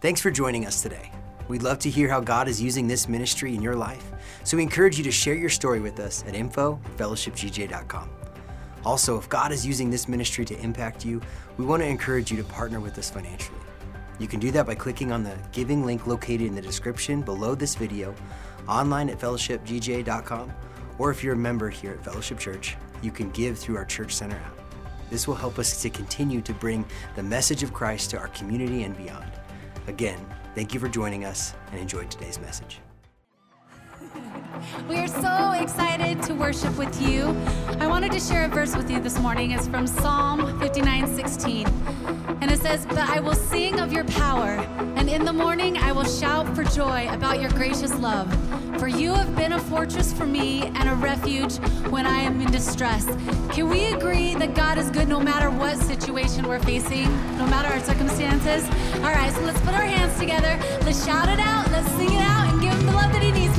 Thanks for joining us today. We'd love to hear how God is using this ministry in your life, so we encourage you to share your story with us at info at fellowshipgj.com. Also, if God is using this ministry to impact you, we want to encourage you to partner with us financially. You can do that by clicking on the giving link located in the description below this video, online at fellowshipgj.com, or if you're a member here at Fellowship Church, you can give through our Church Center app. This will help us to continue to bring the message of Christ to our community and beyond. Again, thank you for joining us and enjoy today's message. We are so excited to worship with you. I wanted to share a verse with you this morning. It's from Psalm 59 16. And it says, But I will sing of your power, and in the morning I will shout for joy about your gracious love. For you have been a fortress for me and a refuge when I am in distress. Can we agree that God is good no matter what situation we're facing, no matter our circumstances? All right, so let's put our hands together. Let's shout it out, let's sing it out, and give him the love that he needs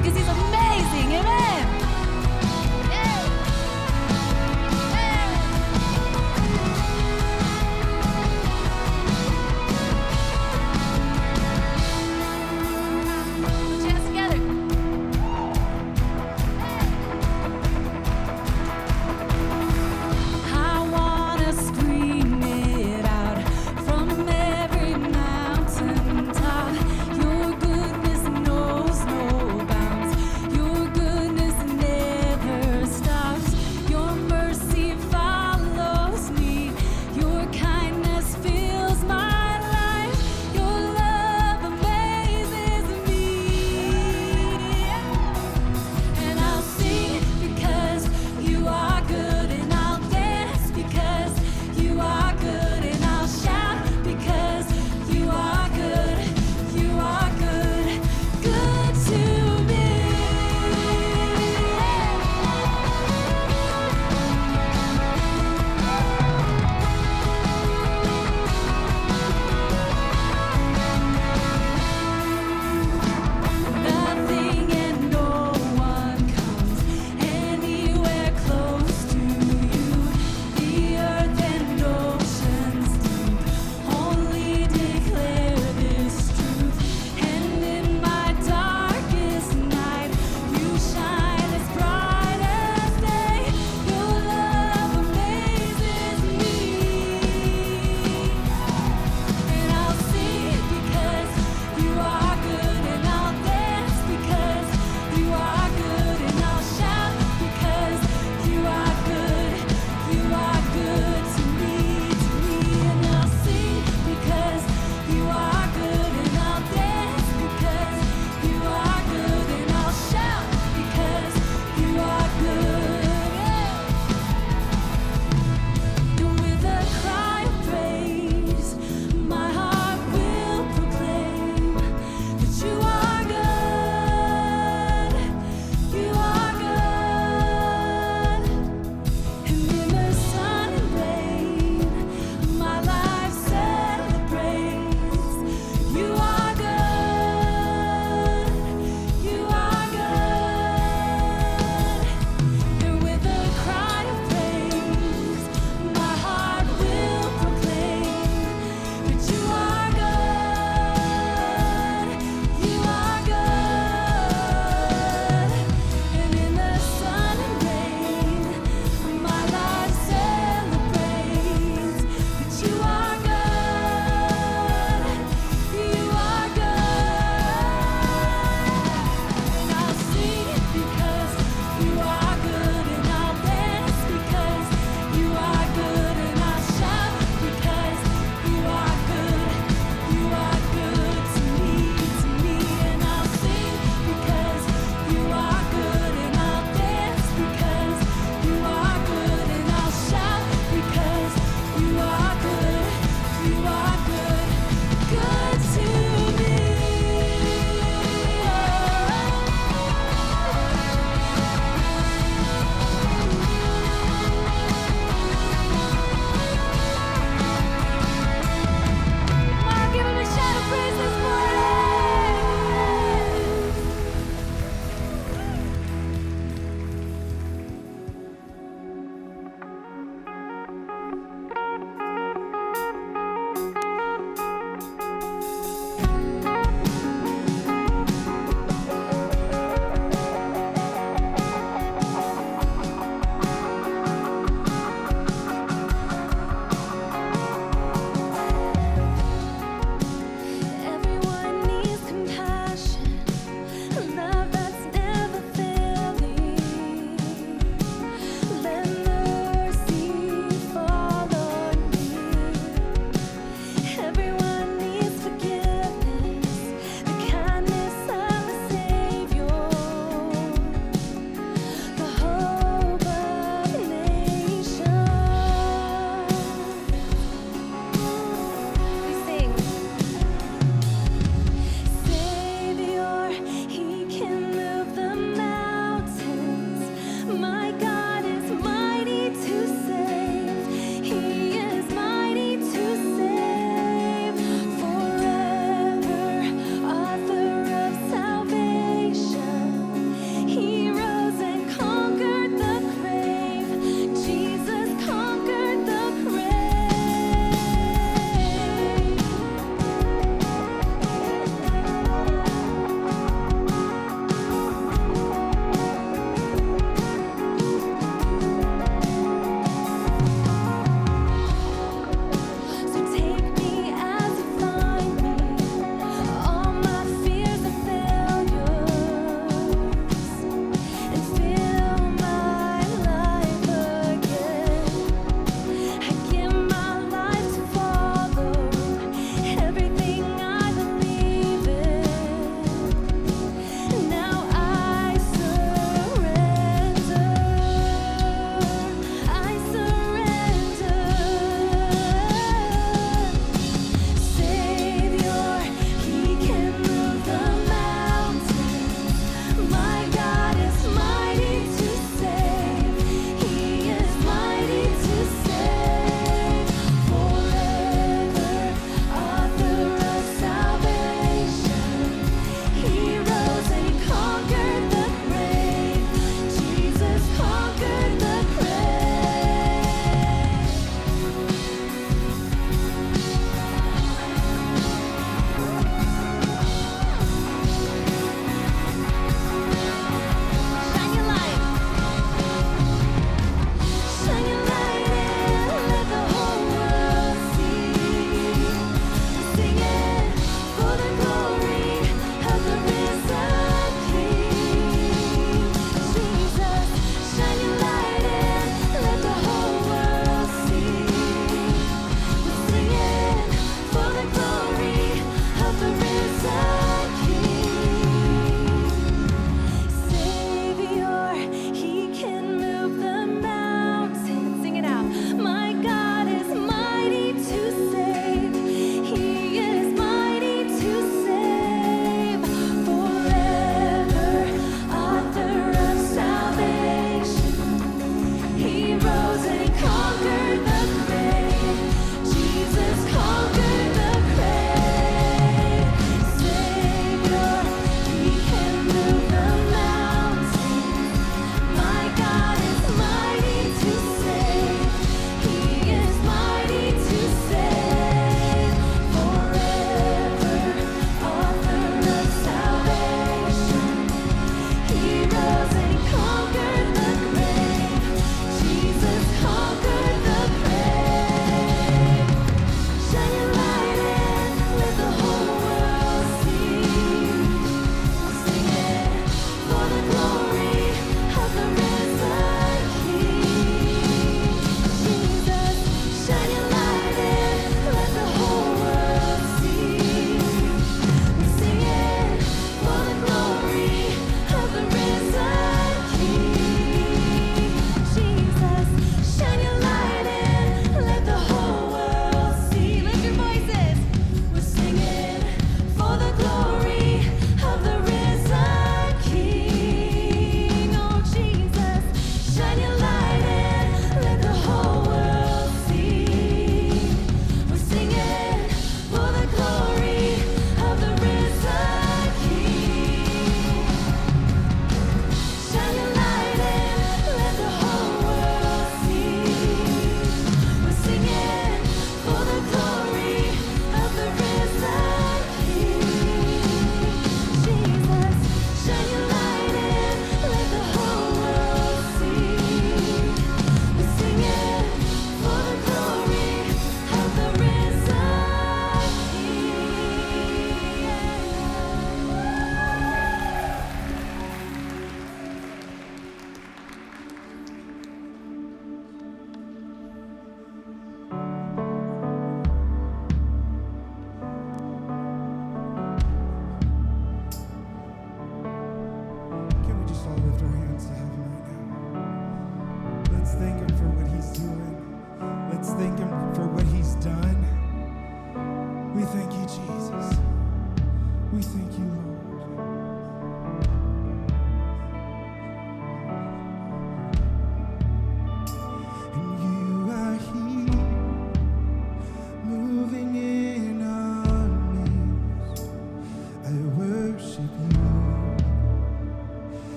thank you, Lord.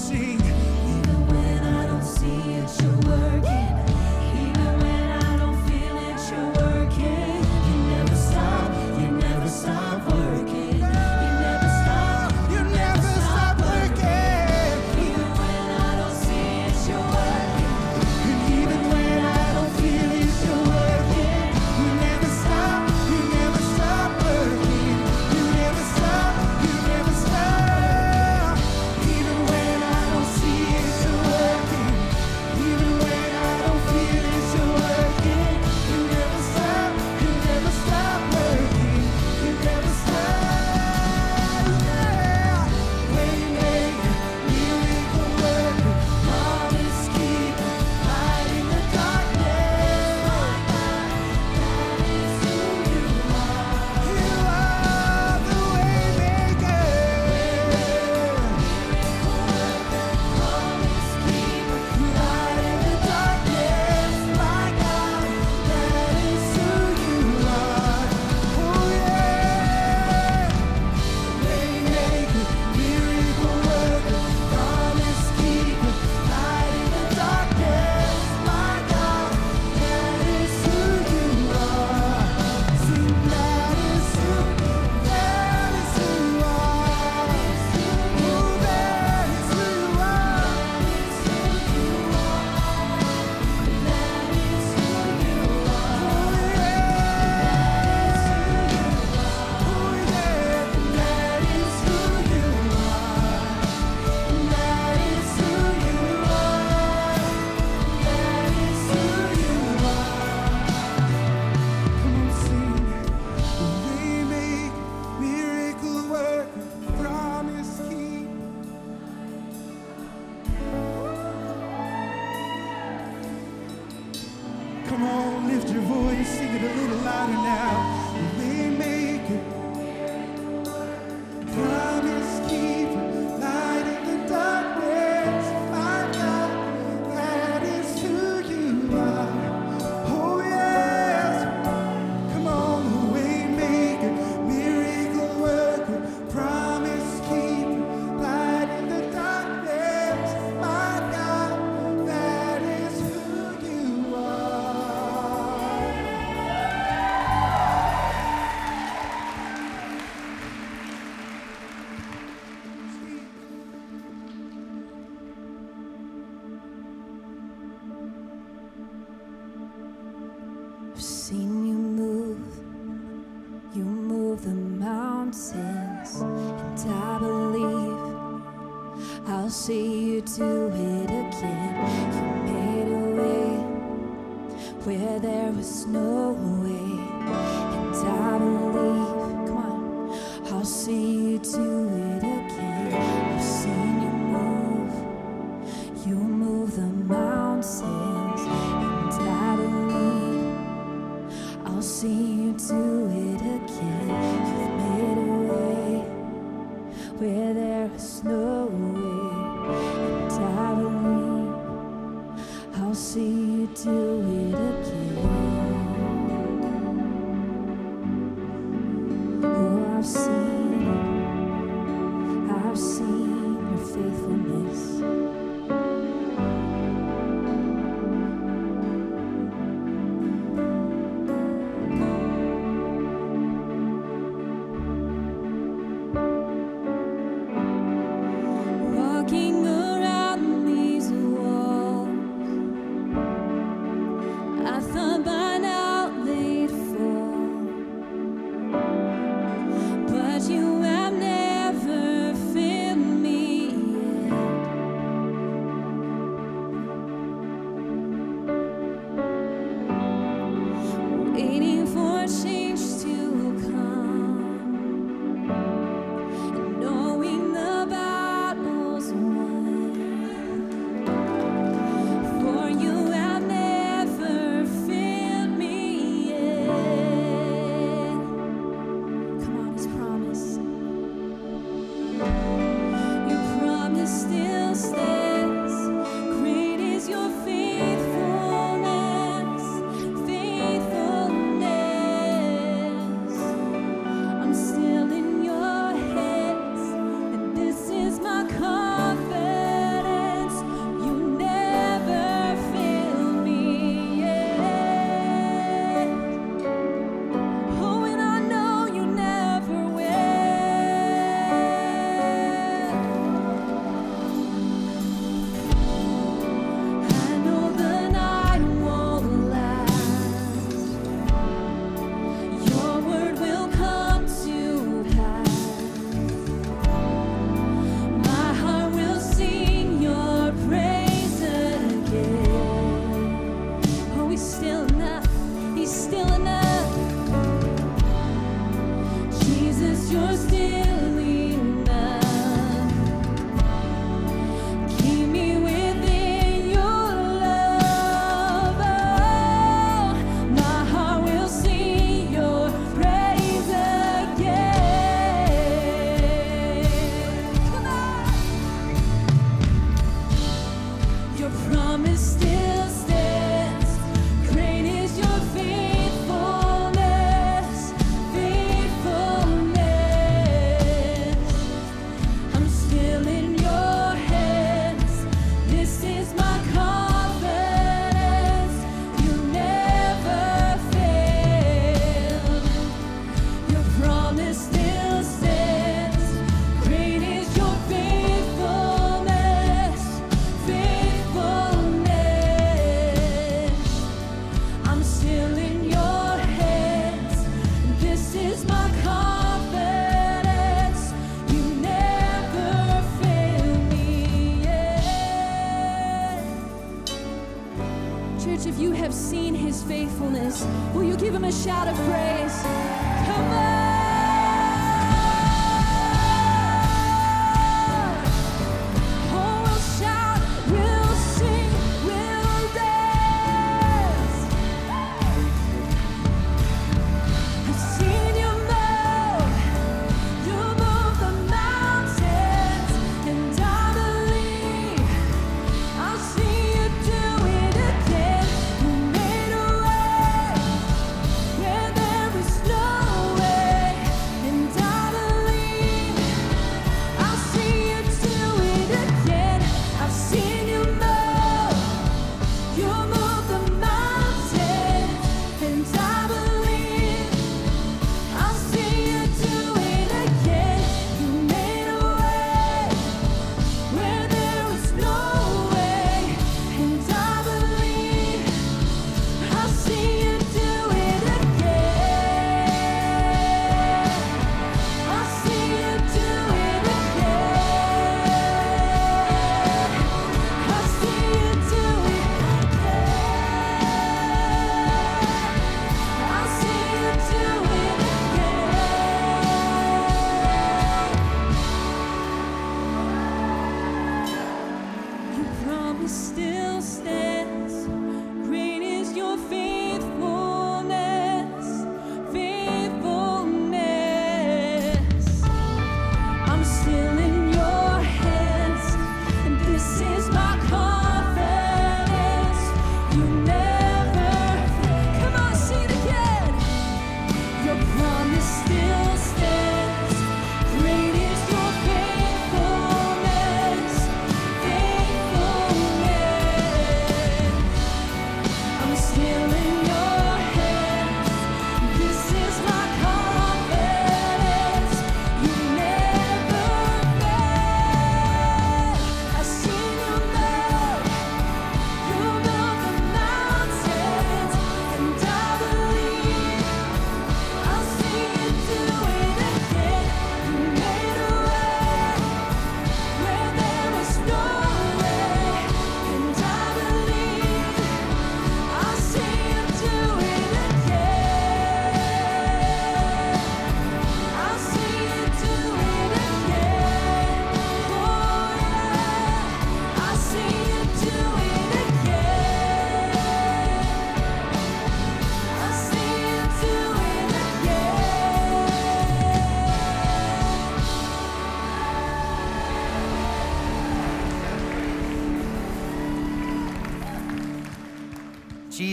assim.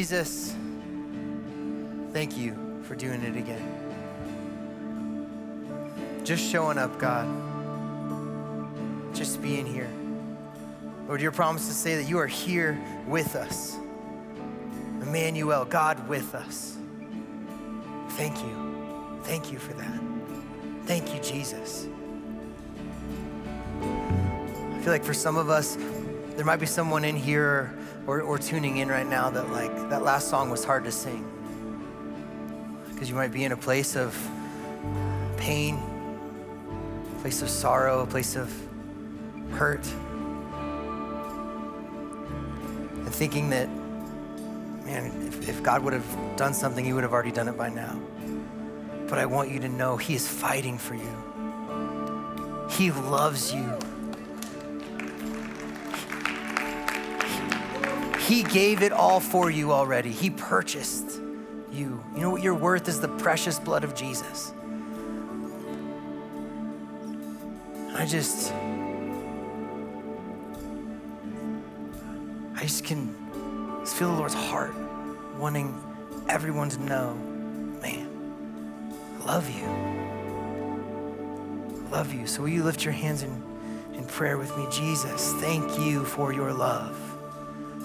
Jesus, thank you for doing it again. Just showing up, God. Just being here. Lord, your promise to say that you are here with us. Emmanuel, God with us. Thank you. Thank you for that. Thank you, Jesus. I feel like for some of us, there might be someone in here or, or tuning in right now that like that last song was hard to sing. Because you might be in a place of pain, a place of sorrow, a place of hurt. And thinking that, man, if, if God would have done something, He would have already done it by now. But I want you to know He is fighting for you. He loves you. He gave it all for you already. He purchased you. You know what you're worth is the precious blood of Jesus. I just I just can just feel the Lord's heart wanting everyone to know, man, I love you. I love you. So will you lift your hands in, in prayer with me? Jesus, thank you for your love,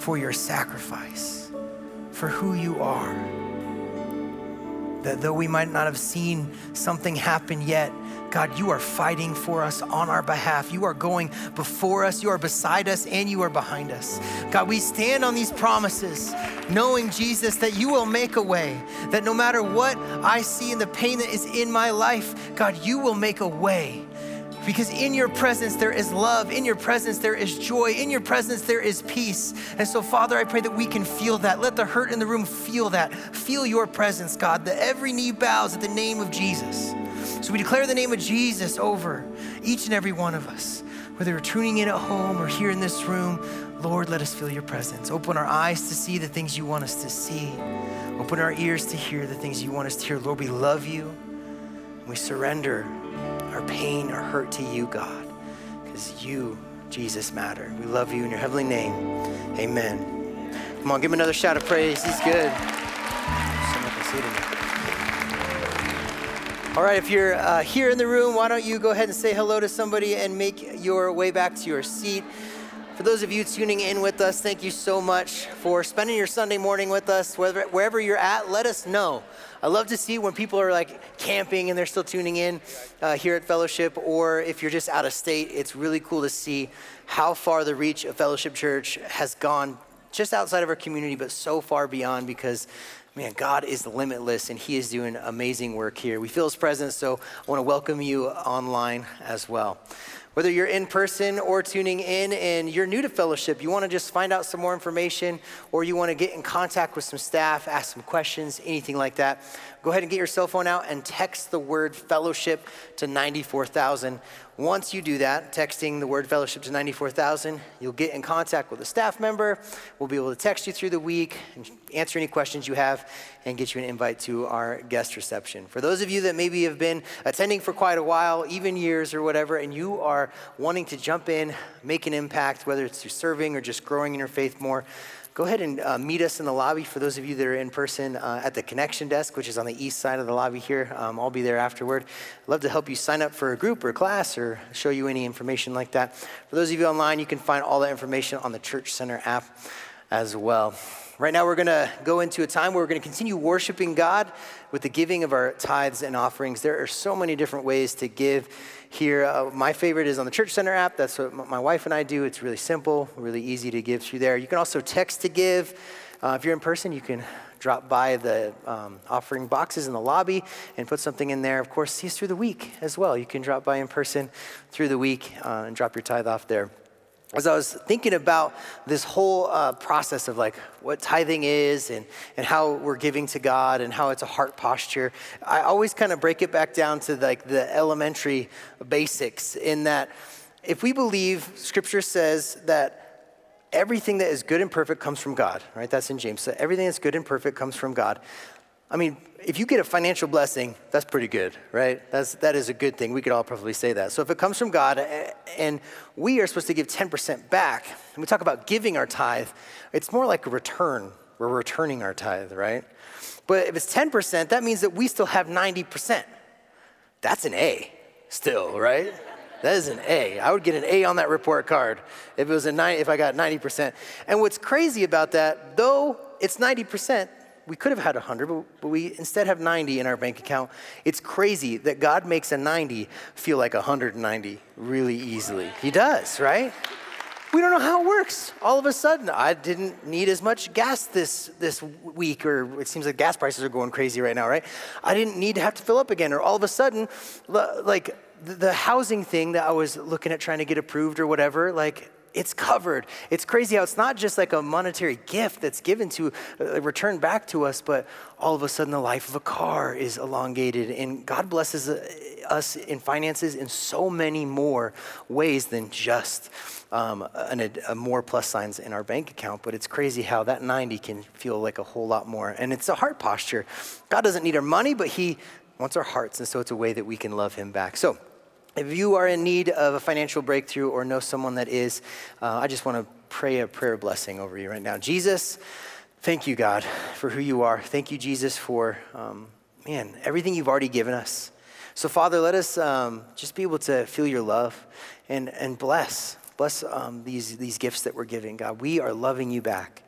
for your sacrifice, for who you are. That though we might not have seen something happen yet, God, you are fighting for us on our behalf. You are going before us, you are beside us, and you are behind us. God, we stand on these promises, knowing, Jesus, that you will make a way, that no matter what I see in the pain that is in my life, God, you will make a way. Because in your presence there is love, in your presence there is joy, in your presence there is peace. And so, Father, I pray that we can feel that. Let the hurt in the room feel that. Feel your presence, God, that every knee bows at the name of Jesus. So we declare the name of Jesus over each and every one of us, whether we're tuning in at home or here in this room. Lord, let us feel your presence. Open our eyes to see the things you want us to see. Open our ears to hear the things you want us to hear. Lord, we love you. We surrender our pain, our hurt to you, God, because you, Jesus, matter. We love you in your heavenly name. Amen. Come on, give him another shout of praise. He's good. All right, if you're uh, here in the room, why don't you go ahead and say hello to somebody and make your way back to your seat. For those of you tuning in with us, thank you so much for spending your Sunday morning with us. Wherever, wherever you're at, let us know. I love to see when people are like camping and they're still tuning in uh, here at Fellowship, or if you're just out of state, it's really cool to see how far the reach of Fellowship Church has gone just outside of our community, but so far beyond because man, God is limitless and He is doing amazing work here. We feel His presence, so I want to welcome you online as well. Whether you're in person or tuning in and you're new to fellowship, you want to just find out some more information or you want to get in contact with some staff, ask some questions, anything like that, go ahead and get your cell phone out and text the word fellowship to 94,000. Once you do that, texting the word fellowship to 94,000, you'll get in contact with a staff member. We'll be able to text you through the week and answer any questions you have and get you an invite to our guest reception. For those of you that maybe have been attending for quite a while, even years or whatever, and you are wanting to jump in, make an impact, whether it's through serving or just growing in your faith more, go ahead and uh, meet us in the lobby for those of you that are in person uh, at the connection desk, which is on the east side of the lobby here. Um, I'll be there afterward. I'd love to help you sign up for a group or class or show you any information like that. For those of you online, you can find all that information on the Church Center app as well. Right now, we're going to go into a time where we're going to continue worshiping God with the giving of our tithes and offerings. There are so many different ways to give here. Uh, my favorite is on the Church Center app. That's what my wife and I do. It's really simple, really easy to give through there. You can also text to give. Uh, if you're in person, you can drop by the um, offering boxes in the lobby and put something in there. Of course, see us through the week as well. You can drop by in person through the week uh, and drop your tithe off there as I was thinking about this whole uh, process of like what tithing is and, and how we're giving to God and how it's a heart posture, I always kind of break it back down to like the elementary basics in that if we believe scripture says that everything that is good and perfect comes from God, right? That's in James. So everything that's good and perfect comes from God. I mean, if you get a financial blessing, that's pretty good, right? That's, that is a good thing. We could all probably say that. So if it comes from God and we are supposed to give 10% back, and we talk about giving our tithe, it's more like a return, We're returning our tithe, right? But if it's 10%, that means that we still have 90%. That's an A still, right? That is an A. I would get an A on that report card if it was a nine, if I got 90%. And what's crazy about that, though it's 90%, we could have had 100, but we instead have 90 in our bank account. It's crazy that God makes a 90 feel like 190 really easily. He does, right? We don't know how it works. All of a sudden, I didn't need as much gas this, this week, or it seems like gas prices are going crazy right now, right? I didn't need to have to fill up again, or all of a sudden, like the housing thing that I was looking at trying to get approved or whatever, like it's covered. It's crazy how it's not just like a monetary gift that's given to, uh, back to us, but all of a sudden the life of a car is elongated. And God blesses uh, us in finances in so many more ways than just um, an, a more plus signs in our bank account, but it's crazy how that 90 can feel like a whole lot more. And it's a heart posture. God doesn't need our money, but He wants our hearts, and so it's a way that we can love Him back. So, if you are in need of a financial breakthrough or know someone that is, uh, I just want to pray a prayer blessing over you right now. Jesus, thank you, God, for who you are. Thank you, Jesus, for, um, man, everything you've already given us. So, Father, let us um, just be able to feel your love and, and bless Bless um, these, these gifts that we're giving, God. We are loving you back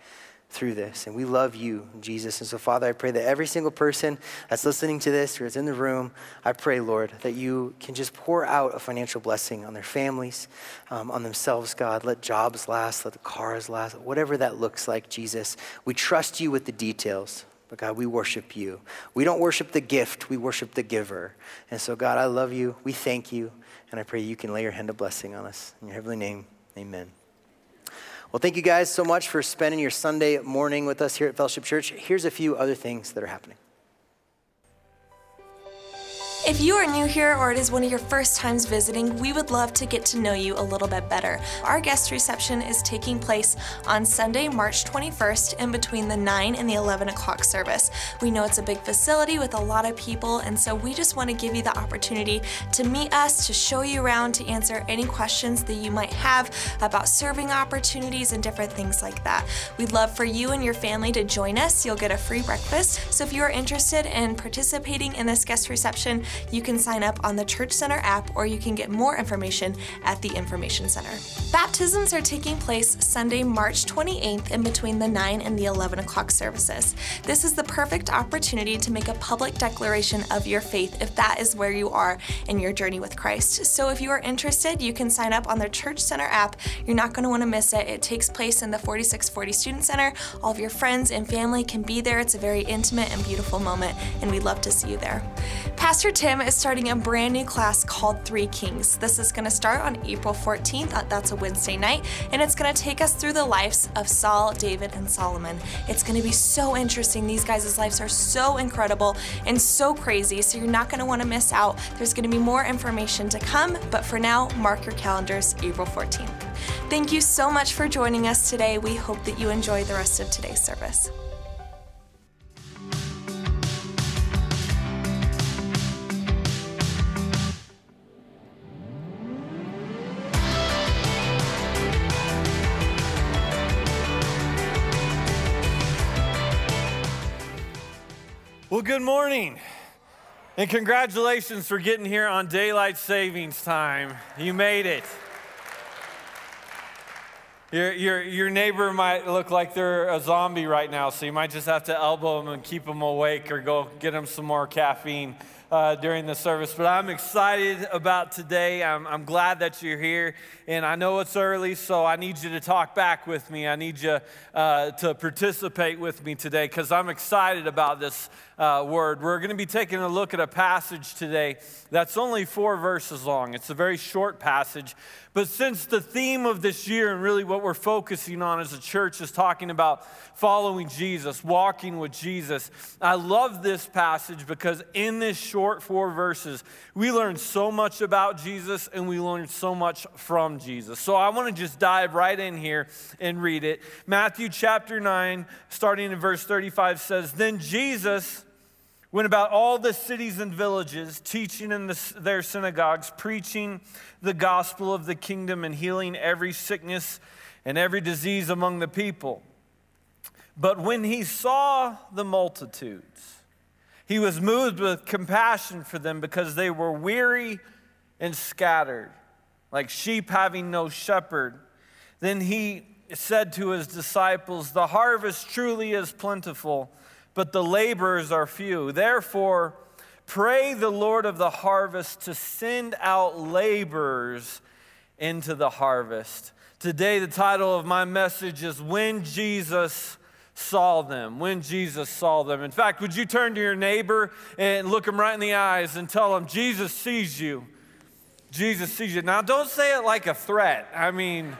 through this, and we love you, Jesus. And so, Father, I pray that every single person that's listening to this or is in the room, I pray, Lord, that you can just pour out a financial blessing on their families, um, on themselves, God. Let jobs last, let the cars last, whatever that looks like, Jesus. We trust you with the details. But God, we worship you. We don't worship the gift, we worship the giver. And so, God, I love you. We thank you. And I pray you can lay your hand of blessing on us. In your heavenly name, amen. Well, thank you guys so much for spending your Sunday morning with us here at Fellowship Church. Here's a few other things that are happening. If you are new here or it is one of your first times visiting, we would love to get to know you a little bit better. Our guest reception is taking place on Sunday, March 21st, in between the 9 and the 11 o'clock service. We know it's a big facility with a lot of people, and so we just want to give you the opportunity to meet us, to show you around, to answer any questions that you might have about serving opportunities and different things like that. We'd love for you and your family to join us. You'll get a free breakfast. So if you are interested in participating in this guest reception, you can sign up on the Church Center app or you can get more information at the Information Center. Baptisms are taking place Sunday, March 28th in between the 9 and the 11 o'clock services. This is the perfect opportunity to make a public declaration of your faith if that is where you are in your journey with Christ. So if you are interested, you can sign up on the Church Center app. You're not going to want to miss it. It takes place in the 4640 Student Center. All of your friends and family can be there. It's a very intimate and beautiful moment, and we'd love to see you there. Pastor Tim is starting a brand new class called Three Kings. This is going to start on April 14th. Uh, that's a Wednesday night, and it's going to take us through the lives of Saul, David, and Solomon. It's going to be so interesting. These guys' lives are so incredible and so crazy, so you're not going to want to miss out. There's going to be more information to come, but for now, mark your calendars April 14th. Thank you so much for joining us today. We hope that you enjoy the rest of today's service. Well, good morning. And congratulations for getting here on daylight savings time. You made it. Your, your, your neighbor might look like they're a zombie right now, so you might just have to elbow them and keep them awake or go get them some more caffeine uh, during the service. But I'm excited about today. I'm, I'm glad that you're here. And I know it's early, so I need you to talk back with me. I need you uh, to participate with me today because I'm excited about this uh, word. We're going to be taking a look at a passage today that's only four verses long. It's a very short passage. But since the theme of this year and really what we're focusing on as a church is talking about following Jesus, walking with Jesus, I love this passage because in this short four verses, we learn so much about Jesus and we learn so much from Jesus. So I want to just dive right in here and read it. Matthew chapter 9, starting in verse 35, says, Then Jesus went about all the cities and villages, teaching in the, their synagogues, preaching the gospel of the kingdom, and healing every sickness and every disease among the people. But when he saw the multitudes, he was moved with compassion for them because they were weary and scattered, like sheep having no shepherd. Then he said to his disciples, The harvest truly is plentiful, but the laborers are few. Therefore, pray the Lord of the harvest to send out laborers into the harvest. Today, the title of my message is When Jesus saw them, when Jesus saw them. In fact, would you turn to your neighbor and look him right in the eyes and tell him, Jesus sees you? Jesus sees you. Now, don't say it like a threat. I mean,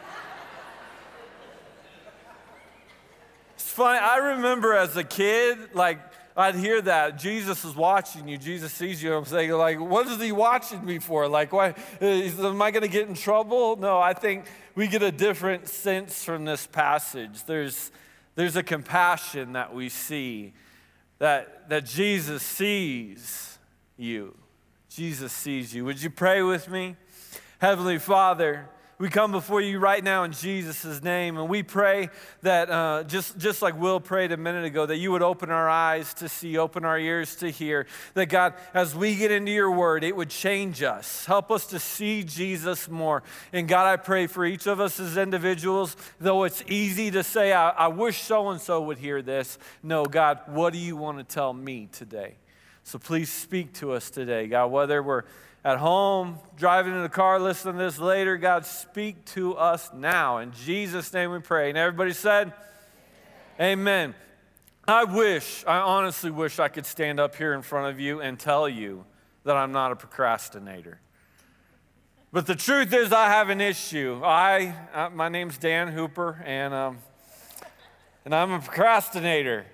funny. I remember as a kid, like, I'd hear that Jesus is watching you. Jesus sees you. I'm saying, like, what is he watching me for? Like, why? Am I going to get in trouble? No, I think we get a different sense from this passage. There's, there's a compassion that we see that, that Jesus sees you. Jesus sees you. Would you pray with me? Heavenly Father, we come before you right now in Jesus' name, and we pray that uh, just, just like Will prayed a minute ago, that you would open our eyes to see, open our ears to hear. That God, as we get into your word, it would change us. Help us to see Jesus more. And God, I pray for each of us as individuals, though it's easy to say, I, I wish so and so would hear this. No, God, what do you want to tell me today? So please speak to us today, God, whether we're at home, driving in the car, listening to this later, God, speak to us now. In Jesus' name we pray. And everybody said, Amen. Amen. I wish, I honestly wish I could stand up here in front of you and tell you that I'm not a procrastinator. But the truth is, I have an issue. I, uh, my name's Dan Hooper, and, um, and I'm a procrastinator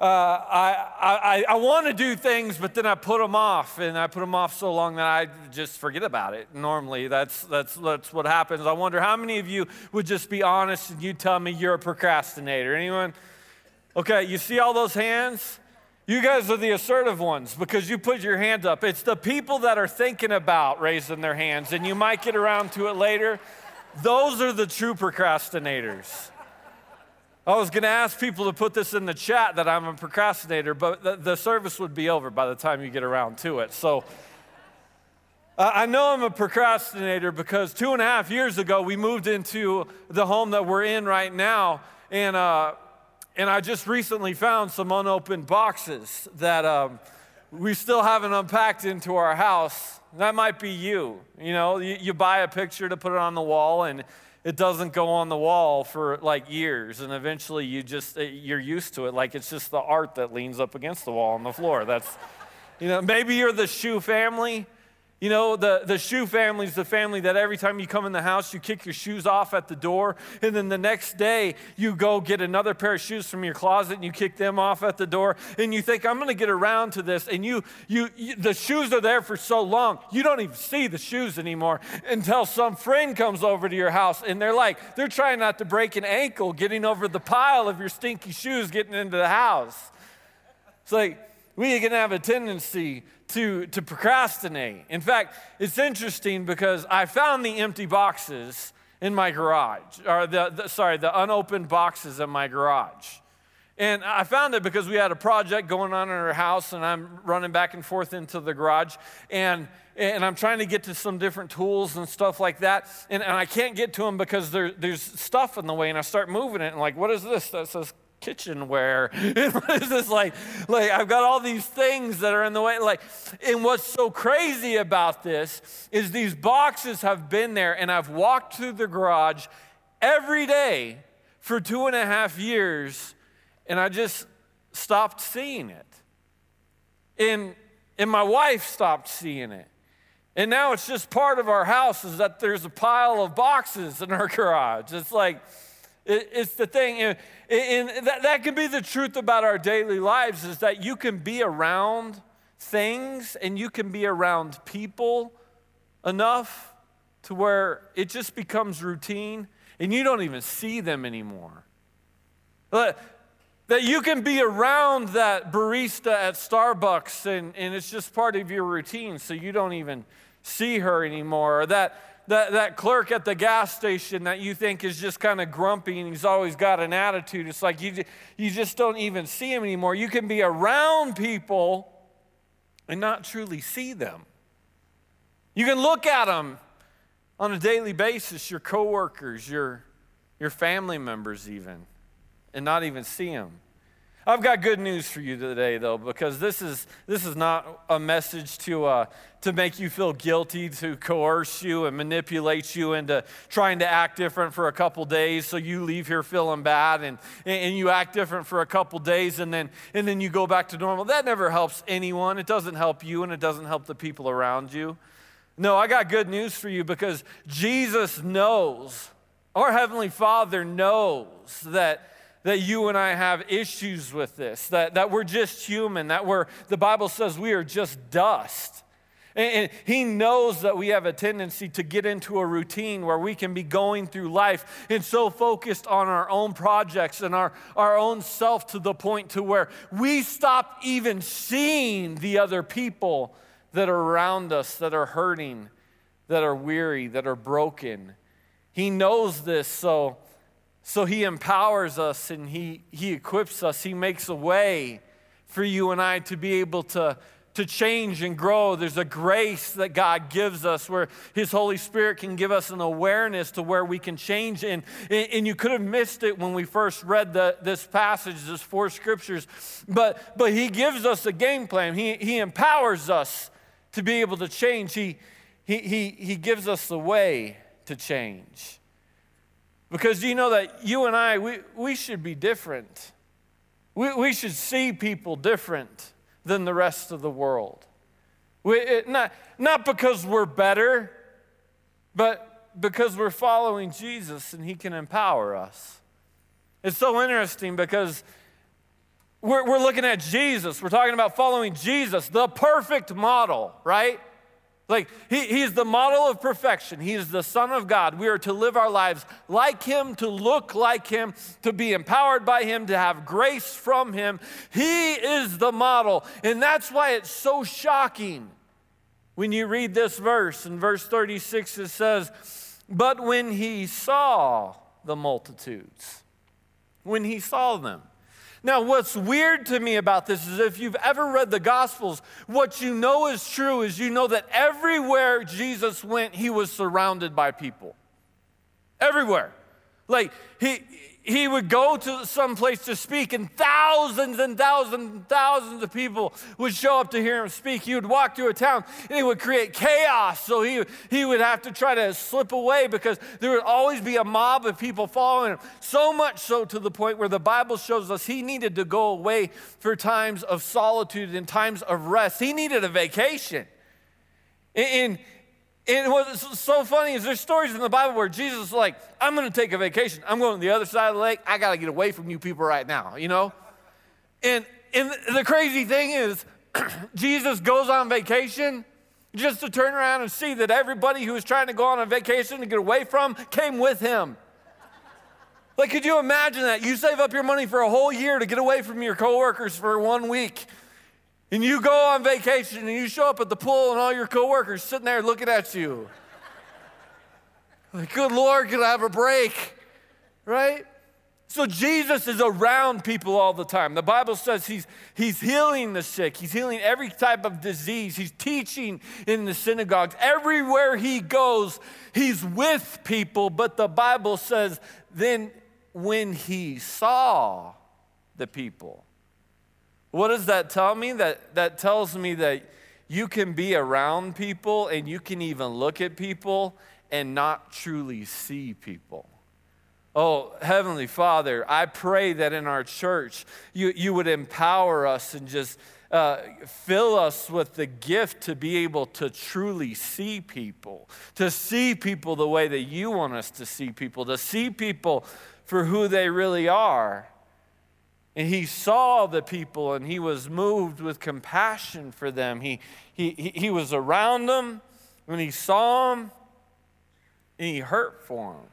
uh, I, I, I want to do things, but then I put them off, and I put them off so long that I just forget about it. Normally, that's, that's, that's what happens. I wonder how many of you would just be honest and you tell me you're a procrastinator? Anyone? Okay, you see all those hands? You guys are the assertive ones because you put your hand up. It's the people that are thinking about raising their hands, and you might get around to it later. Those are the true procrastinators. I was going to ask people to put this in the chat that I'm a procrastinator, but the, the service would be over by the time you get around to it. So uh, I know I'm a procrastinator because two and a half years ago we moved into the home that we're in right now, and uh, and I just recently found some unopened boxes that um, we still haven't unpacked into our house. That might be you. You know, you, you buy a picture to put it on the wall, and it doesn't go on the wall for like years and eventually you just eh, you're used to it like it's just the art that leans up against the wall on the floor. That's you know maybe you're the shoe family you know, the, the shoe family is the family that every time you come in the house, you kick your shoes off at the door, and then the next day you go get another pair of shoes from your closet and you kick them off at the door, and you think, I'm going to get around to this. And you, you, you, the shoes are there for so long, you don't even see the shoes anymore until some friend comes over to your house and they're like, they're trying not to break an ankle getting over the pile of your stinky shoes getting into the house. It's like, we can have a tendency to, to procrastinate. In fact, it's interesting because I found the empty boxes in my garage, or the, the, sorry, the unopened boxes in my garage. And I found it because we had a project going on in our house, and I'm running back and forth into the garage, and, and I'm trying to get to some different tools and stuff like that. And, and I can't get to them because there, there's stuff in the way, and I start moving it, and like, what is this? That says kitchenware. is this like? Like I've got all these things that are in the way. Like, and what's so crazy about this is these boxes have been there, and I've walked through the garage every day for two and a half years, and I just stopped seeing it. And and my wife stopped seeing it. And now it's just part of our house is that there's a pile of boxes in our garage. It's like, it's the thing, and, that, that can be the truth about our daily lives is that you can be around things and you can be around people enough to where it just becomes routine and you don't even see them anymore. But, that you can be around that barista at Starbucks and, and it's just part of your routine, so you don't even see her anymore. Or that that, that clerk at the gas station that you think is just kind of grumpy and he's always got an attitude. It's like you, you just don't even see him anymore. You can be around people and not truly see them. You can look at them on a daily basis, your coworkers, your, your family members, even, and not even see them. I've got good news for you today, though, because this is, this is not a message to, uh, to make you feel guilty, to coerce you and manipulate you into trying to act different for a couple days so you leave here feeling bad and, and you act different for a couple days and then, and then you go back to normal. That never helps anyone. It doesn't help you and it doesn't help the people around you. No, I got good news for you because Jesus knows, our Heavenly Father knows that that you and I have issues with this, that, that we're just human, that we're, the Bible says we are just dust. And, he knows that we have a tendency to get into a routine where we can be going through life and so focused on our own projects and our, our own self to the point to where we stop even seeing the other people that are around us that are hurting, that are weary, that are broken. He knows this, so so he empowers us and he, he equips us. He makes a way for you and I to be able to, to change and grow. There's a grace that God gives us where His Holy Spirit can give us an awareness to where we can change. And, and you could have missed it when we first read the, this passage, this four scriptures. But, but He gives us a game plan, He, he empowers us to be able to change. He, he, he, he gives us the way to change. Because you know that you and I, we, we should be different. We, we should see people different than the rest of the world. We, it, not, not because we're better, but because we're following Jesus and He can empower us. It's so interesting because we're, we're looking at Jesus. We're talking about following Jesus, the perfect model, right? Like, he, he's the model of perfection. He is the Son of God. We are to live our lives like Him, to look like Him, to be empowered by Him, to have grace from Him. He is the model. And that's why it's so shocking when you read this verse. In verse 36, it says, But when He saw the multitudes, when He saw them, now, what's weird to me about this is if you've ever read the Gospels, what you know is true is you know that everywhere Jesus went, he was surrounded by people. Everywhere. Like, he, he would go to some place to speak, and thousands and thousands and thousands of people would show up to hear him speak. He would walk through a town, and he would create chaos. So he, he would have to try to slip away because there would always be a mob of people following him. So much so to the point where the Bible shows us he needed to go away for times of solitude and times of rest. He needed a vacation. And, and what's so funny is there's stories in the Bible where Jesus is like, I'm going to take a vacation. I'm going to the other side of the lake. I got to get away from you people right now, you know? And, and the crazy thing is, Jesus goes on vacation just to turn around and see that everybody who was trying to go on a vacation to get away from came with him. Like, could you imagine that? You save up your money for a whole year to get away from your coworkers for one week and you go on vacation and you show up at the pool and all your coworkers sitting there looking at you. Like, good Lord, can I have a break? Right? So Jesus is around people all the time. The Bible says he's, he's healing the sick, he's healing every type of disease, he's teaching in the synagogues. Everywhere he goes, he's with people. But the Bible says, then when he saw the people, what does that tell me? That, that tells me that you can be around people and you can even look at people and not truly see people. Oh, Heavenly Father, I pray that in our church you, you would empower us and just uh, fill us with the gift to be able to truly see people, to see people the way that you want us to see people, to see people for who they really are. And he saw the people and he was moved with compassion for them. He, he, he was around them when he saw them and he hurt for them.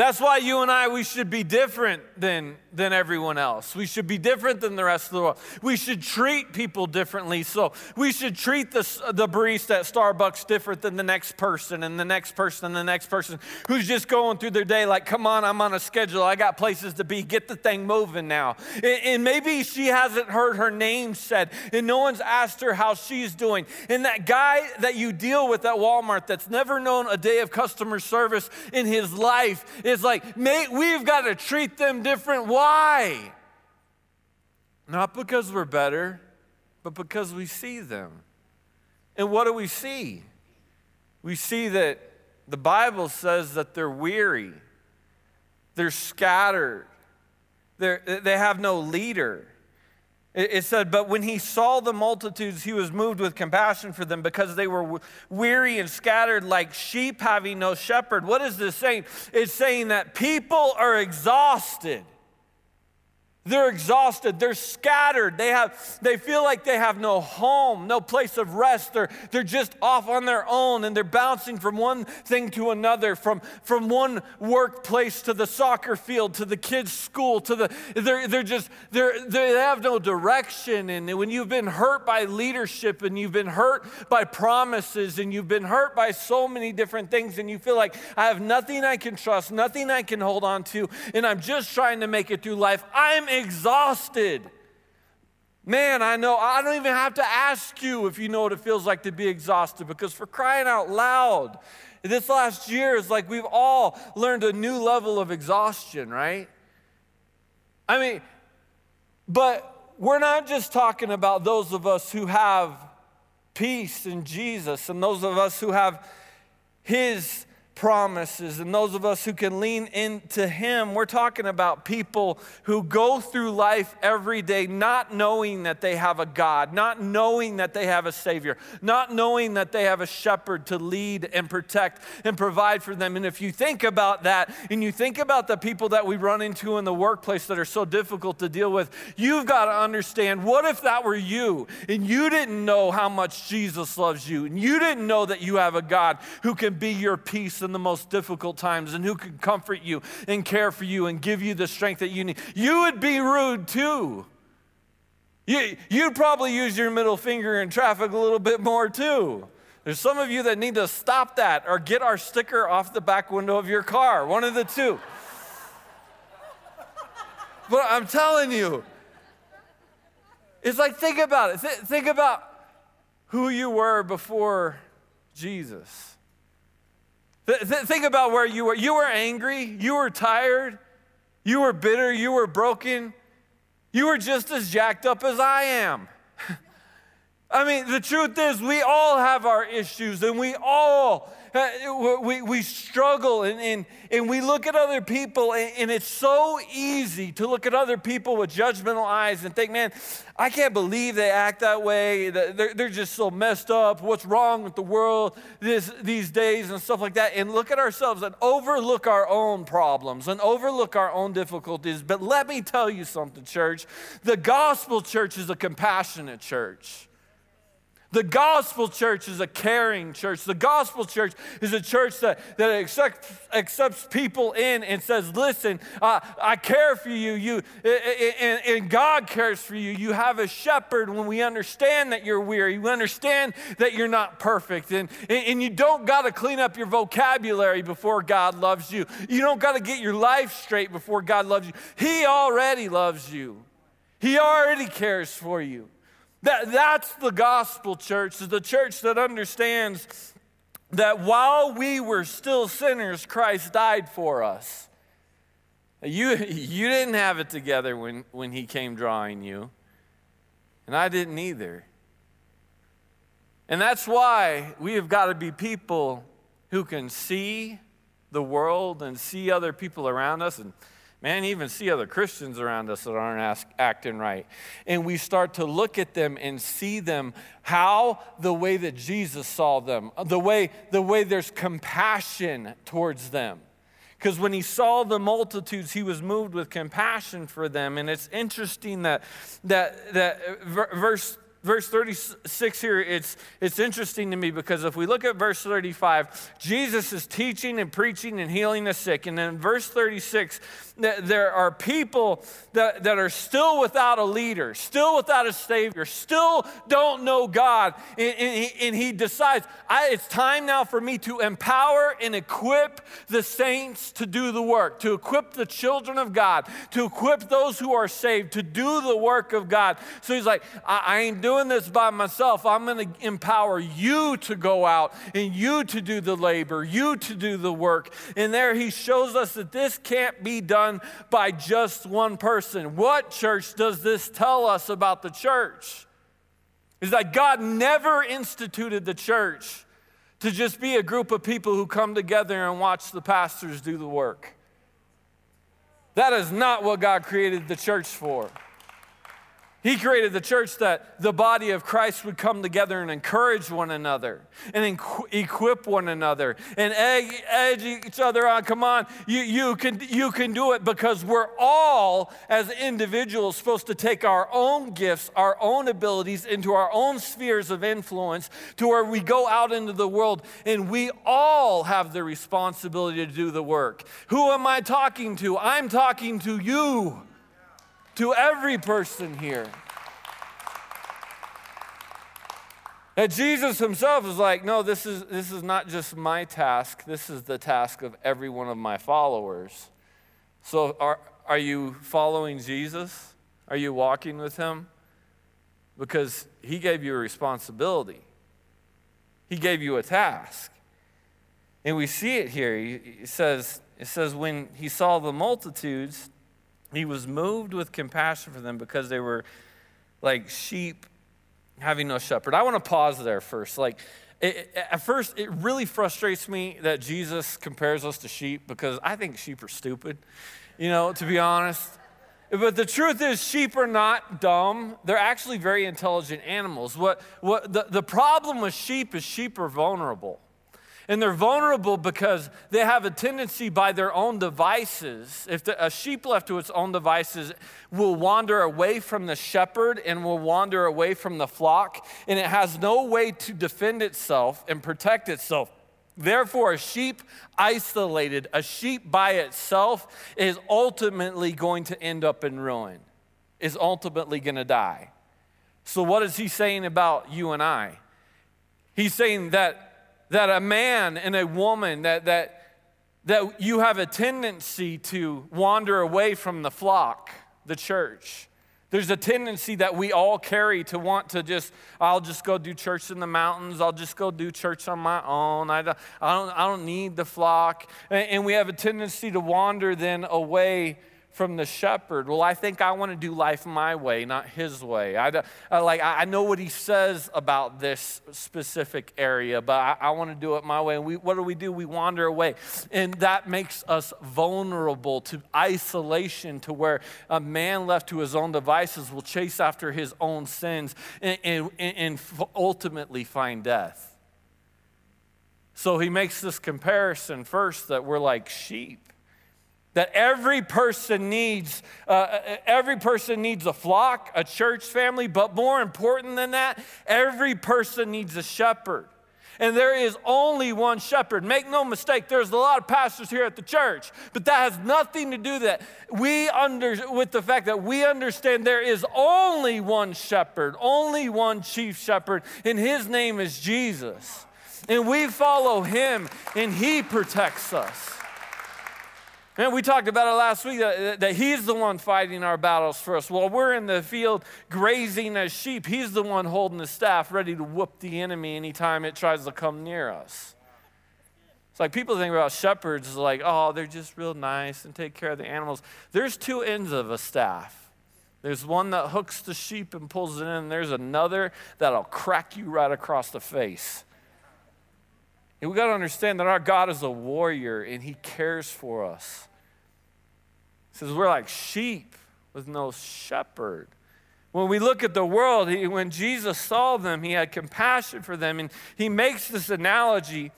That's why you and I, we should be different than, than everyone else. We should be different than the rest of the world. We should treat people differently. So we should treat the, the barista at Starbucks different than the next person and the next person and the next person who's just going through their day like, come on, I'm on a schedule. I got places to be. Get the thing moving now. And, and maybe she hasn't heard her name said and no one's asked her how she's doing. And that guy that you deal with at Walmart that's never known a day of customer service in his life is like, mate, we've got to treat them different. Why? Not because we're better, but because we see them. And what do we see? We see that the Bible says that they're weary, they're scattered, they're, they have no leader. It said, But when he saw the multitudes, he was moved with compassion for them because they were weary and scattered like sheep having no shepherd. What is this saying? It's saying that people are exhausted. They're exhausted. They're scattered. They, have, they feel like they have no home, no place of rest. They're, they're just off on their own and they're bouncing from one thing to another, from, from one workplace to the soccer field to the kids' school to the. They're, they're just, they're, they have no direction. And when you've been hurt by leadership and you've been hurt by promises and you've been hurt by so many different things and you feel like I have nothing I can trust, nothing I can hold on to, and I'm just trying to make it through life, I'm exhausted. Man, I know, I don't even have to ask you if you know what it feels like to be exhausted because for crying out loud, this last year is like we've all learned a new level of exhaustion, right? I mean, but we're not just talking about those of us who have peace in Jesus and those of us who have His promises. And those of us who can lean into Him, we're talking about people who go through life every day not knowing that they have a God, not knowing that they have a Savior, not knowing that they have a shepherd to lead and protect and provide for them. And if you think about that and you think about the people that we run into in the workplace that are so difficult to deal with, you've got to understand what if that were you and you didn't know how much Jesus loves you and you didn't know that you have a God who can be your peace in the most difficult times and who can comfort you and care for you and give you the strength that you need. You would be rude too. You, you'd probably use your middle finger in traffic a little bit more too. There's some of you that need to stop that or get our sticker off the back window of your car, one of the two. but I'm telling you, it's like, think about it. Th- think about who you were before Jesus. Th- think about where you were. You were angry, you were tired, you were bitter, you were broken, you were just as jacked up as I am. I mean, the truth is, we all have our issues and we all Uh, we, we struggle and, and, and we look at other people, and, and it's so easy to look at other people with judgmental eyes and think, man, I can't believe they act that way. They're, they're just so messed up. What's wrong with the world this, these days and stuff like that? And look at ourselves and overlook our own problems and overlook our own difficulties. But let me tell you something, church. The gospel church is a compassionate church. The gospel church is a caring church. The gospel church is a church that, that accepts, accepts people in and says, Listen, uh, I care for you, you and, and, God cares for you. You have a shepherd when we understand that you're weary. We understand that you're not perfect. And, and you don't got to clean up your vocabulary before God loves you. You don't got to get your life straight before God loves you. He already loves you, He already cares for you. That, that's the gospel church, is the church that understands that while we were still sinners, Christ died for us. You, you didn't have it together when, when he came drawing you, and I didn't either. And that's why we have got to be people who can see the world and see other people around us and Man, even see other Christians around us that aren't ask, acting right. And we start to look at them and see them how the way that Jesus saw them, the way, the way there's compassion towards them. Because when he saw the multitudes, he was moved with compassion for them. And it's interesting that, that, that verse verse 36 here, it's, it's interesting to me because if we look at verse 35, Jesus is teaching and preaching and healing the sick. And then verse 36, there are people that, that are still without a leader, still without a Savior, still don't know God. And, and, and he decides, it's time now for me to empower and equip the saints to do the work, to equip the children of God, to equip those who are saved to do the work of God. So he's like, I, I ain't doing this by myself. I'm going to empower you to go out and you to do the labor, you to do the work. And there he shows us that this can't be done by just one person. What church does this tell us about the church? Is that God never instituted the church to just be a group of people who come together and watch the pastors do the work. That is not what God created the church for. He created the church that the body of Christ would come together and encourage one another and equip one another and egg, edge each other on. Come on, you, you, can, you can do it because we're all, as individuals, supposed to take our own gifts, our own abilities into our own spheres of influence to where we go out into the world and we all have the responsibility to do the work. Who am I talking to? I'm talking to you to every person here. And Jesus himself is like, no, this is, this is not just my task, this is the task of every one of my followers. So, are, are you following Jesus? Are you walking with him? Because he gave you a responsibility, he gave you a task. And we see it here. He says, it says, when he saw the multitudes, he was moved with compassion for them because they were like sheep having no shepherd. I want to pause there first. Like, it, at first, it really frustrates me that Jesus compares us to sheep because I think sheep are stupid, you know, to be honest. But the truth is, sheep are not dumb. They're actually very intelligent animals. What, what the, the problem with sheep is sheep are vulnerable. And they're vulnerable because they have a tendency by their own devices. If the, a sheep left to its own devices will wander away from the shepherd and will wander away from the flock, and it has no way to defend itself and protect itself. Therefore, a sheep isolated, a sheep by itself, is ultimately going to end up in ruin, is ultimately going to die. So, what is he saying about you and I? He's saying that that a man and a woman, that, that, that you have a tendency to wander away from the flock, the church. There's a tendency that we all carry to want to just, I'll just go do church in the mountains. I'll just go do church on my own. I don't, I don't, I don't need the flock. And, and we have a tendency to wander then away from the shepherd. Well, I think I want to do life my way, not his way. I, uh, I like, I know what he says about this specific area, but I, I want to do it my way. And we, what do we do? We wander away. And that makes us vulnerable to isolation, to where a man left to his own devices will chase after his own sins and, and, and ultimately find death. So he makes this comparison first that we're like sheep that every person needs uh, uh, every person needs a flock a church family but more important than that every person needs a shepherd. And there is only one shepherd. Make no mistake there's a lot of pastors here at the church but that has nothing to do that. We under with the fact that we understand there is only one shepherd only one chief shepherd and his name is jesus. And we follow him and he protects us Man, we talked about it last week that, that He's the one fighting our battles for us. While we're in the field grazing as sheep, He's the one holding the staff ready to whoop the enemy anytime it tries to come near us. It's like people think about shepherds like, oh, they're just real nice and take care of the animals. There's two ends of a staff. There's one that hooks the sheep and pulls it in, and there's another that'll crack you right across the face. And we got to understand that our God is a warrior and he cares for us says we're like sheep with no shepherd. When we look at the world, he, when Jesus saw them, he had compassion for them. And he makes this analogy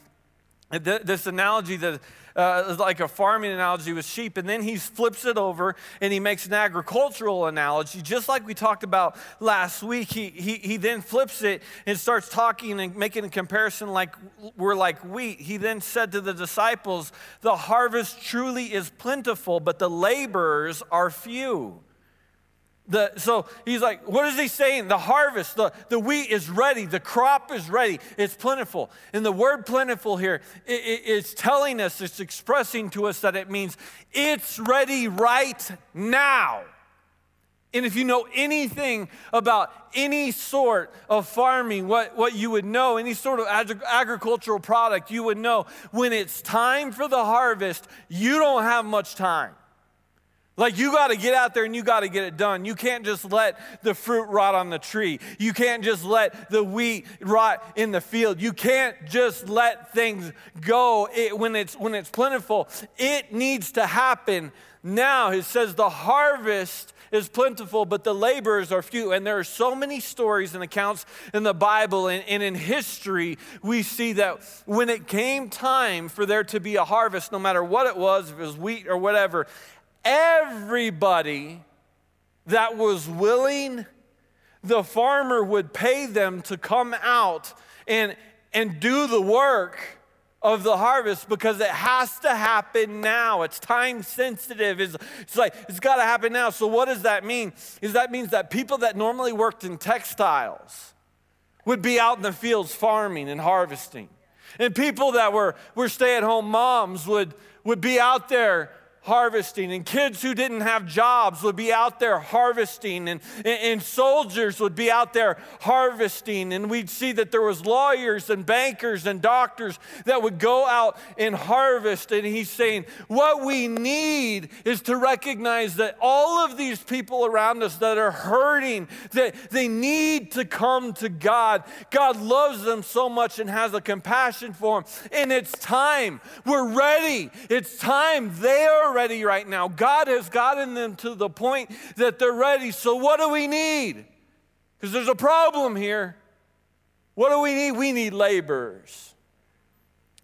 this analogy that uh, like a farming analogy with sheep, and then he flips it over and he makes an agricultural analogy, just like we talked about last week. He, he, he then flips it and starts talking and making a comparison like we're like wheat. He then said to the disciples, The harvest truly is plentiful, but the laborers are few. The, so he's like, what is he saying? The harvest, the, the wheat is ready, the crop is ready, it's plentiful. And the word plentiful here, it, it, it's telling us, it's expressing to us that it means it's ready right now. And if you know anything about any sort of farming, what, what you would know, any sort of ag- agricultural product, you would know when it's time for the harvest, you don't have much time. Like, you got to get out there and you got to get it done. You can't just let the fruit rot on the tree. You can't just let the wheat rot in the field. You can't just let things go it, when, it's, when it's plentiful. It needs to happen now. It says the harvest is plentiful, but the laborers are few. And there are so many stories and accounts in the Bible and, and in history, we see that when it came time for there to be a harvest, no matter what it was, if it was wheat or whatever, everybody that was willing, the farmer would pay them to come out and, and do the work of the harvest because it has to happen now. It's time sensitive. It's, it's like, it's got to happen now. So, what does that mean? Is that means that people that normally worked in textiles would be out in the fields farming and harvesting. And people that were, were stay at home moms would, would be out there harvesting, and kids who didn't have jobs would be out there harvesting, and, and, soldiers would be out there harvesting, and we'd see that there was lawyers and bankers and doctors that would go out and harvest. And he's saying, what we need is to recognize that all of these people around us that are hurting, that they need to come to God. God loves them so much and has a compassion for them, and it's time. We're ready. It's time. They are ready right now. God has gotten them to the point that they're ready. So, what do we need? Because there's a problem here. What do we need? We need laborers.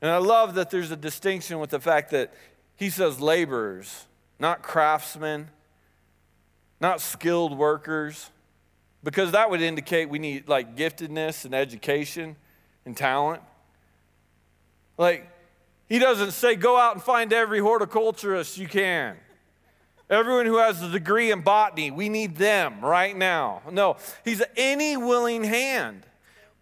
And I love that there's a distinction with the fact that he says laborers, not craftsmen, not skilled workers, because that would indicate we need like giftedness and education and talent. Like, he doesn't say, go out and find every horticulturist you can. Everyone who has a degree in botany, we need them right now. No, he's any willing hand.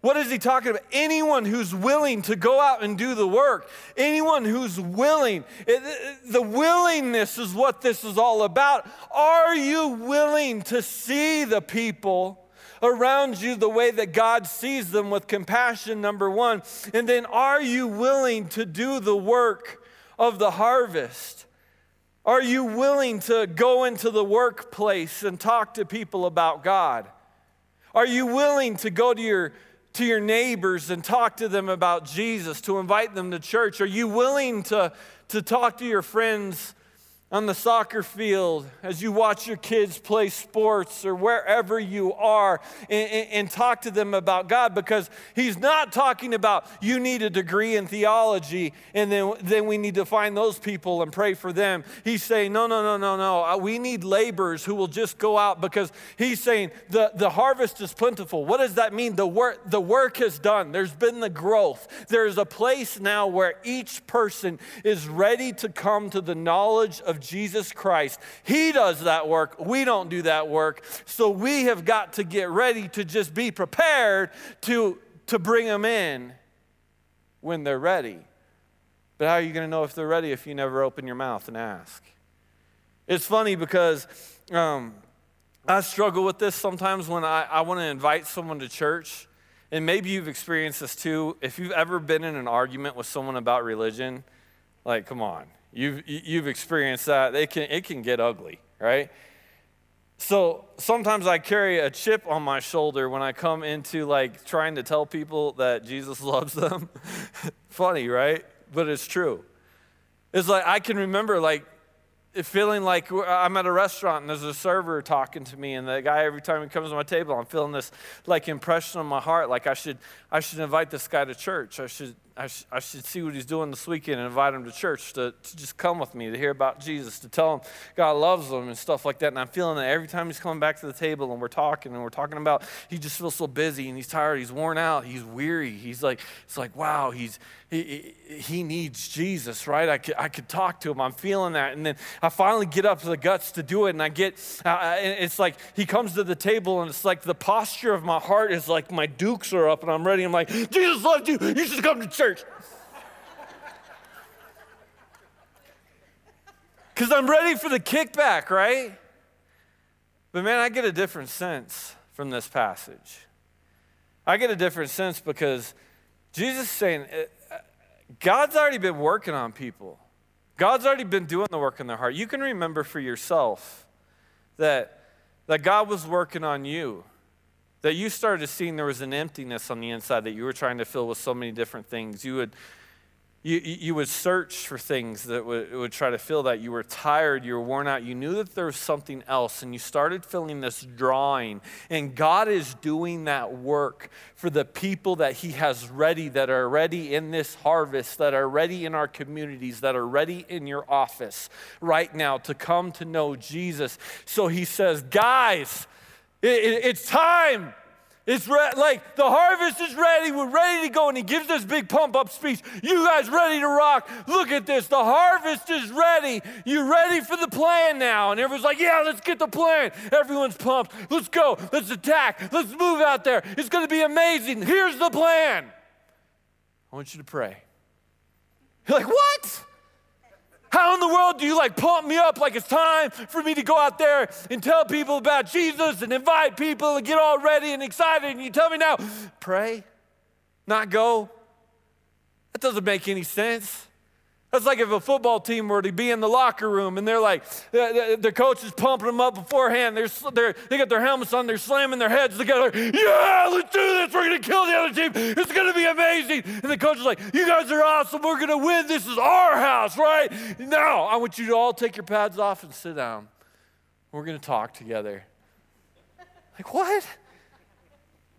What is he talking about? Anyone who's willing to go out and do the work. Anyone who's willing. The willingness is what this is all about. Are you willing to see the people? Around you the way that God sees them with compassion, number one? And then are you willing to do the work of the harvest? Are you willing to go into the workplace and talk to people about God? Are you willing to go to your to your neighbors and talk to them about Jesus, to invite them to church? Are you willing to, to talk to your friends on the soccer field, as you watch your kids play sports or wherever you are, and, and, talk to them about God because He's not talking about you need a degree in theology and then, then we need to find those people and pray for them. He's saying, no, no, no, no, no. Uh, we need laborers who will just go out because He's saying the, the harvest is plentiful. What does that mean? The work, the work is done, there's been the growth. There's a place now where each person is ready to come to the knowledge of Jesus Christ. He does that work. We don't do that work. So we have got to get ready to just be prepared to, to bring them in when they're ready. But how are you going to know if they're ready if you never open your mouth and ask? It's funny because um, I struggle with this sometimes when I, I want to invite someone to church. And maybe you've experienced this too. If you've ever been in an argument with someone about religion, like, come on. You've, you've experienced that. It can, it can get ugly, right? So sometimes I carry a chip on my shoulder when I come into like trying to tell people that Jesus loves them. Funny, right? But it's true. It's like I can remember like feeling like I'm at a restaurant and there's a server talking to me, and the guy every time he comes to my table, I'm feeling this like impression on my heart, like I should I should invite this guy to church. I should I, sh- I should see what he's doing this weekend and invite him to church to, to just come with me to hear about Jesus, to tell him God loves him and stuff like that. And I'm feeling that every time he's coming back to the table and we're talking and we're talking about he just feels so busy and he's tired, he's worn out, he's weary. He's like, it's like, wow, he's he, he needs Jesus, right? I could, I could talk to him. I'm feeling that. And then I finally get up to the guts to do it. And I get, uh, and it's like he comes to the table and it's like the posture of my heart is like my dukes are up and I'm ready. I'm like, Jesus loves you. You should come to church. Because I'm ready for the kickback, right? But man, I get a different sense from this passage. I get a different sense because Jesus is saying, uh, God's already been working on people. God's already been doing the work in their heart. You can remember for yourself that, that God was working on you, that you started seeing there was an emptiness on the inside that you were trying to fill with so many different things. You would you, you would search for things that would, would try to fill that. You were tired, you were worn out, you knew that there was something else, and you started feeling this drawing. And God is doing that work for the people that He has ready, that are ready in this harvest, that are ready in our communities, that are ready in your office right now to come to know Jesus. So He says, Guys, it, it, it's time. It's re- like the harvest is ready. We're ready to go. And he gives this big pump up speech. You guys ready to rock? Look at this. The harvest is ready. You ready for the plan now? And everyone's like, yeah, let's get the plan. Everyone's pumped. Let's go. Let's attack. Let's move out there. It's going to be amazing. Here's the plan. I want you to pray. You're like, what? How in the world do you like pump me up like it's time for me to go out there and tell people about Jesus and invite people and get all ready and excited? And you tell me now, pray, not go? That doesn't make any sense. That's like if a football team were to be in the locker room and they're like, the, coach is pumping them up beforehand. They're, they're, they got their helmets on, they're slamming their heads together. Yeah, let's do this. We're going to kill the other team. It's going to be amazing. And the coach is like, You guys are awesome. We're going to win. This is our house, right? Now, I want you to all take your pads off and sit down. We're going to talk together. Like, what?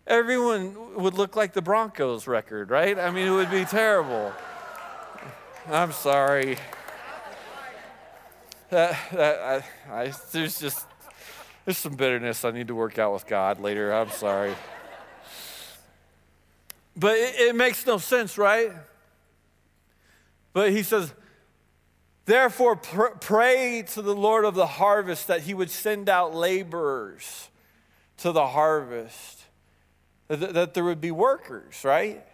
Everyone would look like the Broncos record, right? I mean, it would be terrible. I'm sorry. That, that, I, I, there's just there's some bitterness I need to work out with God later. I'm sorry. But it, it makes no sense, right? But he says, Therefore, pr- pray to the Lord of the harvest that he would send out laborers to the harvest, that, that there would be workers, right?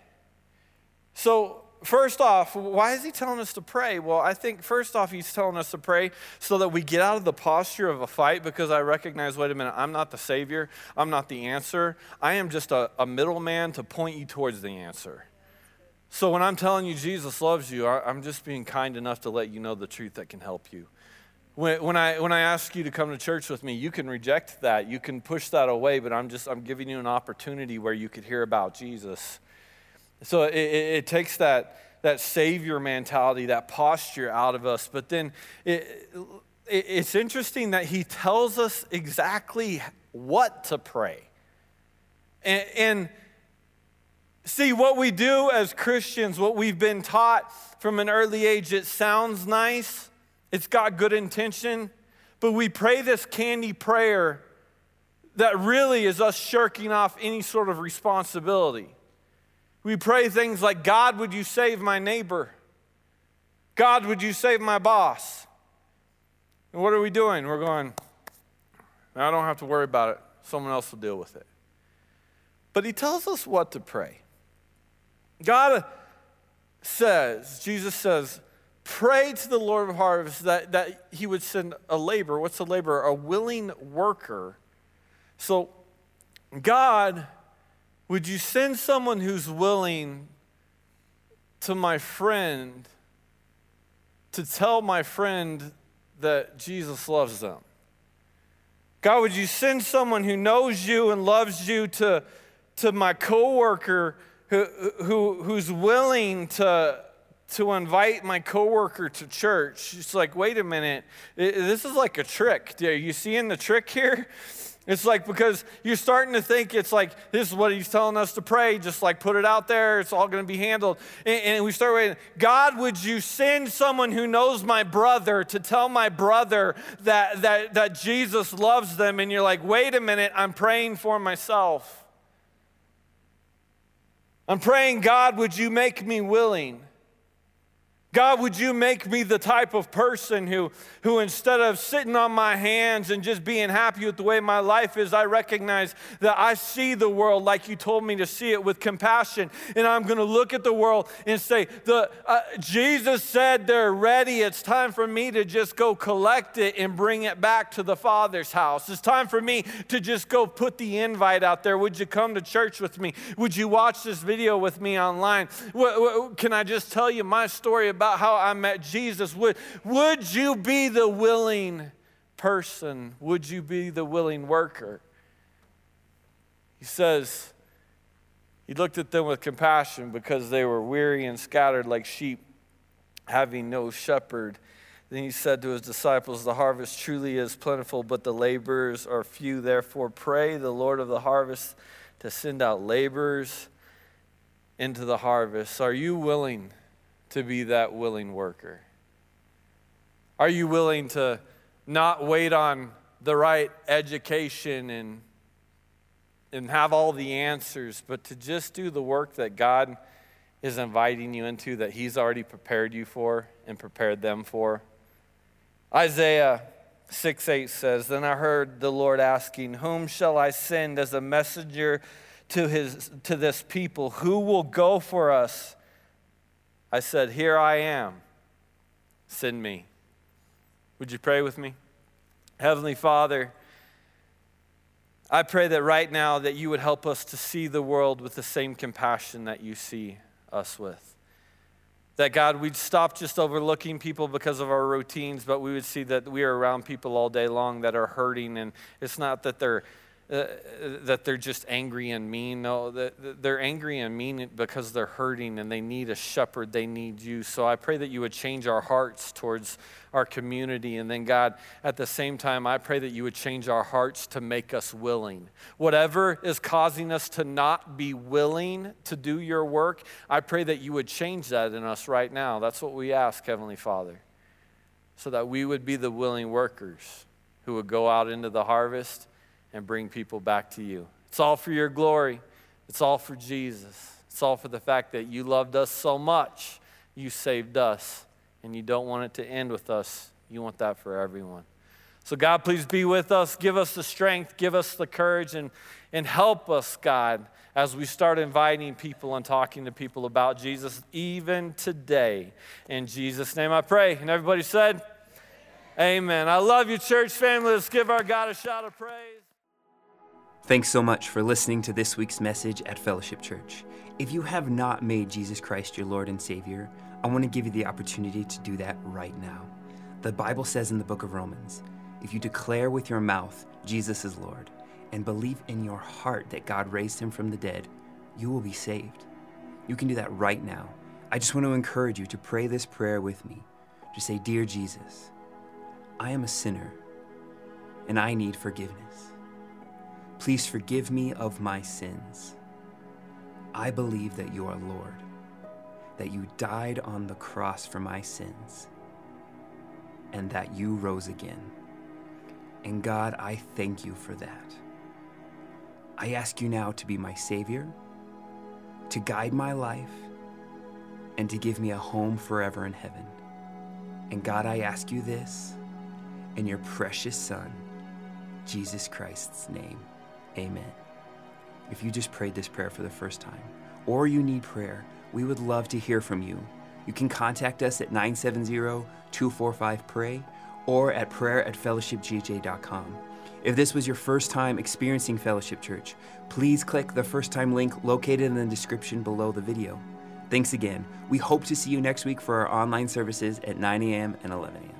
So, first off, why is he telling us to pray? Well, I think first off, he's telling us to pray so that we get out of the posture of a fight because I recognize wait a minute, I'm not the Savior, I'm not the answer. I am just a, a middleman to point you towards the answer. So when I'm telling you Jesus loves you, I'm just being kind enough to let you know the truth that can help you. When, when, I, when I ask you to come to church with me, you can reject that. You can push that away, but I'm just I'm giving you an opportunity where you could hear about Jesus. So it, it, it, takes that, that savior mentality, that posture out of us. But then it, it's interesting that he tells us exactly what to pray. And, and see, what we do as Christians, what we've been taught from an early age, it sounds nice, it's got good intention, but we pray this candy prayer that really is us shirking off any sort of responsibility. We pray things like, God, would you save my neighbor? God, would you save my boss? And what are we doing? We're going, I don't have to worry about it. Someone else will deal with it. But he tells us what to pray. God says, Jesus says, pray to the Lord of harvest that, that he would send a laborer. What's a laborer? A willing worker. So God would you send someone who's willing to my friend to tell my friend that Jesus loves them? God, would you send someone who knows you and loves you to, to my coworker who, who, who's willing to, to invite my coworker to church? It's like, wait a minute, this is like a trick. Are you seeing the trick here? It's like because you're starting to think it's like this is what he's telling us to pray, just like put it out there, it's all going to be handled. And, and, we start waiting, God, would you send someone who knows my brother to tell my brother that, that, that Jesus loves them? And you're like, wait a minute, I'm praying for myself. I'm praying, God, would you make me willing? God, would you make me the type of person who, who instead of sitting on my hands and just being happy with the way my life is, I recognize that I see the world like you told me to see it with compassion. And I'm going to look at the world and say, the, uh, Jesus said they're ready. It's time for me to just go collect it and bring it back to the Father's house. It's time for me to just go put the invite out there. Would you come to church with me? Would you watch this video with me online? Can I just tell you my story about? About how I met Jesus. Would, would you be the willing person? Would you be the willing worker? He says, He looked at them with compassion because they were weary and scattered like sheep, having no shepherd. Then he said to his disciples, The harvest truly is plentiful, but the laborers are few. Therefore, pray the Lord of the harvest to send out laborers into the harvest. Are you willing? To be that willing worker? Are you willing to not wait on the right education and, and have all the answers, but to just do the work that God is inviting you into, that He's already prepared you for and prepared them for? Isaiah 6 8 says, Then I heard the Lord asking, Whom shall I send as a messenger to, his, to this people? Who will go for us? I said, Here I am. Send me. Would you pray with me? Heavenly Father, I pray that right now that you would help us to see the world with the same compassion that you see us with. That God, we'd stop just overlooking people because of our routines, but we would see that we are around people all day long that are hurting. And it's not that they're uh, that they're just angry and mean. No, they're angry and mean because they're hurting and they need a shepherd. They need you. So I pray that you would change our hearts towards our community. And then, God, at the same time, I pray that you would change our hearts to make us willing. Whatever is causing us to not be willing to do your work, I pray that you would change that in us right now. That's what we ask, Heavenly Father, so that we would be the willing workers who would go out into the harvest and bring people back to you. It's all for your glory. It's all for Jesus. It's all for the fact that you loved us so much, you saved us, and you don't want it to end with us. You want that for everyone. So, God, please be with us. Give us the strength, give us the courage, and, and help us, God, as we start inviting people and talking to people about Jesus, even today. In Jesus' name I pray. And everybody said, Amen. I love you, church family. Let's give our God a shout of praise. Thanks so much for listening to this week's message at Fellowship Church. If you have not made Jesus Christ your Lord and Savior, I want to give you the opportunity to do that right now. The Bible says in the book of Romans if you declare with your mouth Jesus is Lord and believe in your heart that God raised him from the dead, you will be saved. You can do that right now. I just want to encourage you to pray this prayer with me. To say, Dear Jesus, I am a sinner and I need forgiveness. Please forgive me of my sins. I believe that you are Lord, that you died on the cross for my sins, and that you rose again. And God, I thank you for that. I ask you now to be my Savior, to guide my life, and to give me a home forever in heaven. And God, I ask you this in your precious Son, Jesus Christ's name. Amen. If you just prayed this prayer for the first time, or you need prayer, we would love to hear from you. You can contact us at 970 245 PRAY or at prayer at fellowshipgj.com. If this was your first time experiencing Fellowship Church, please click the first time link located in the description below the video. Thanks again. We hope to see you next week for our online services at 9 a.m. and 11 a.m.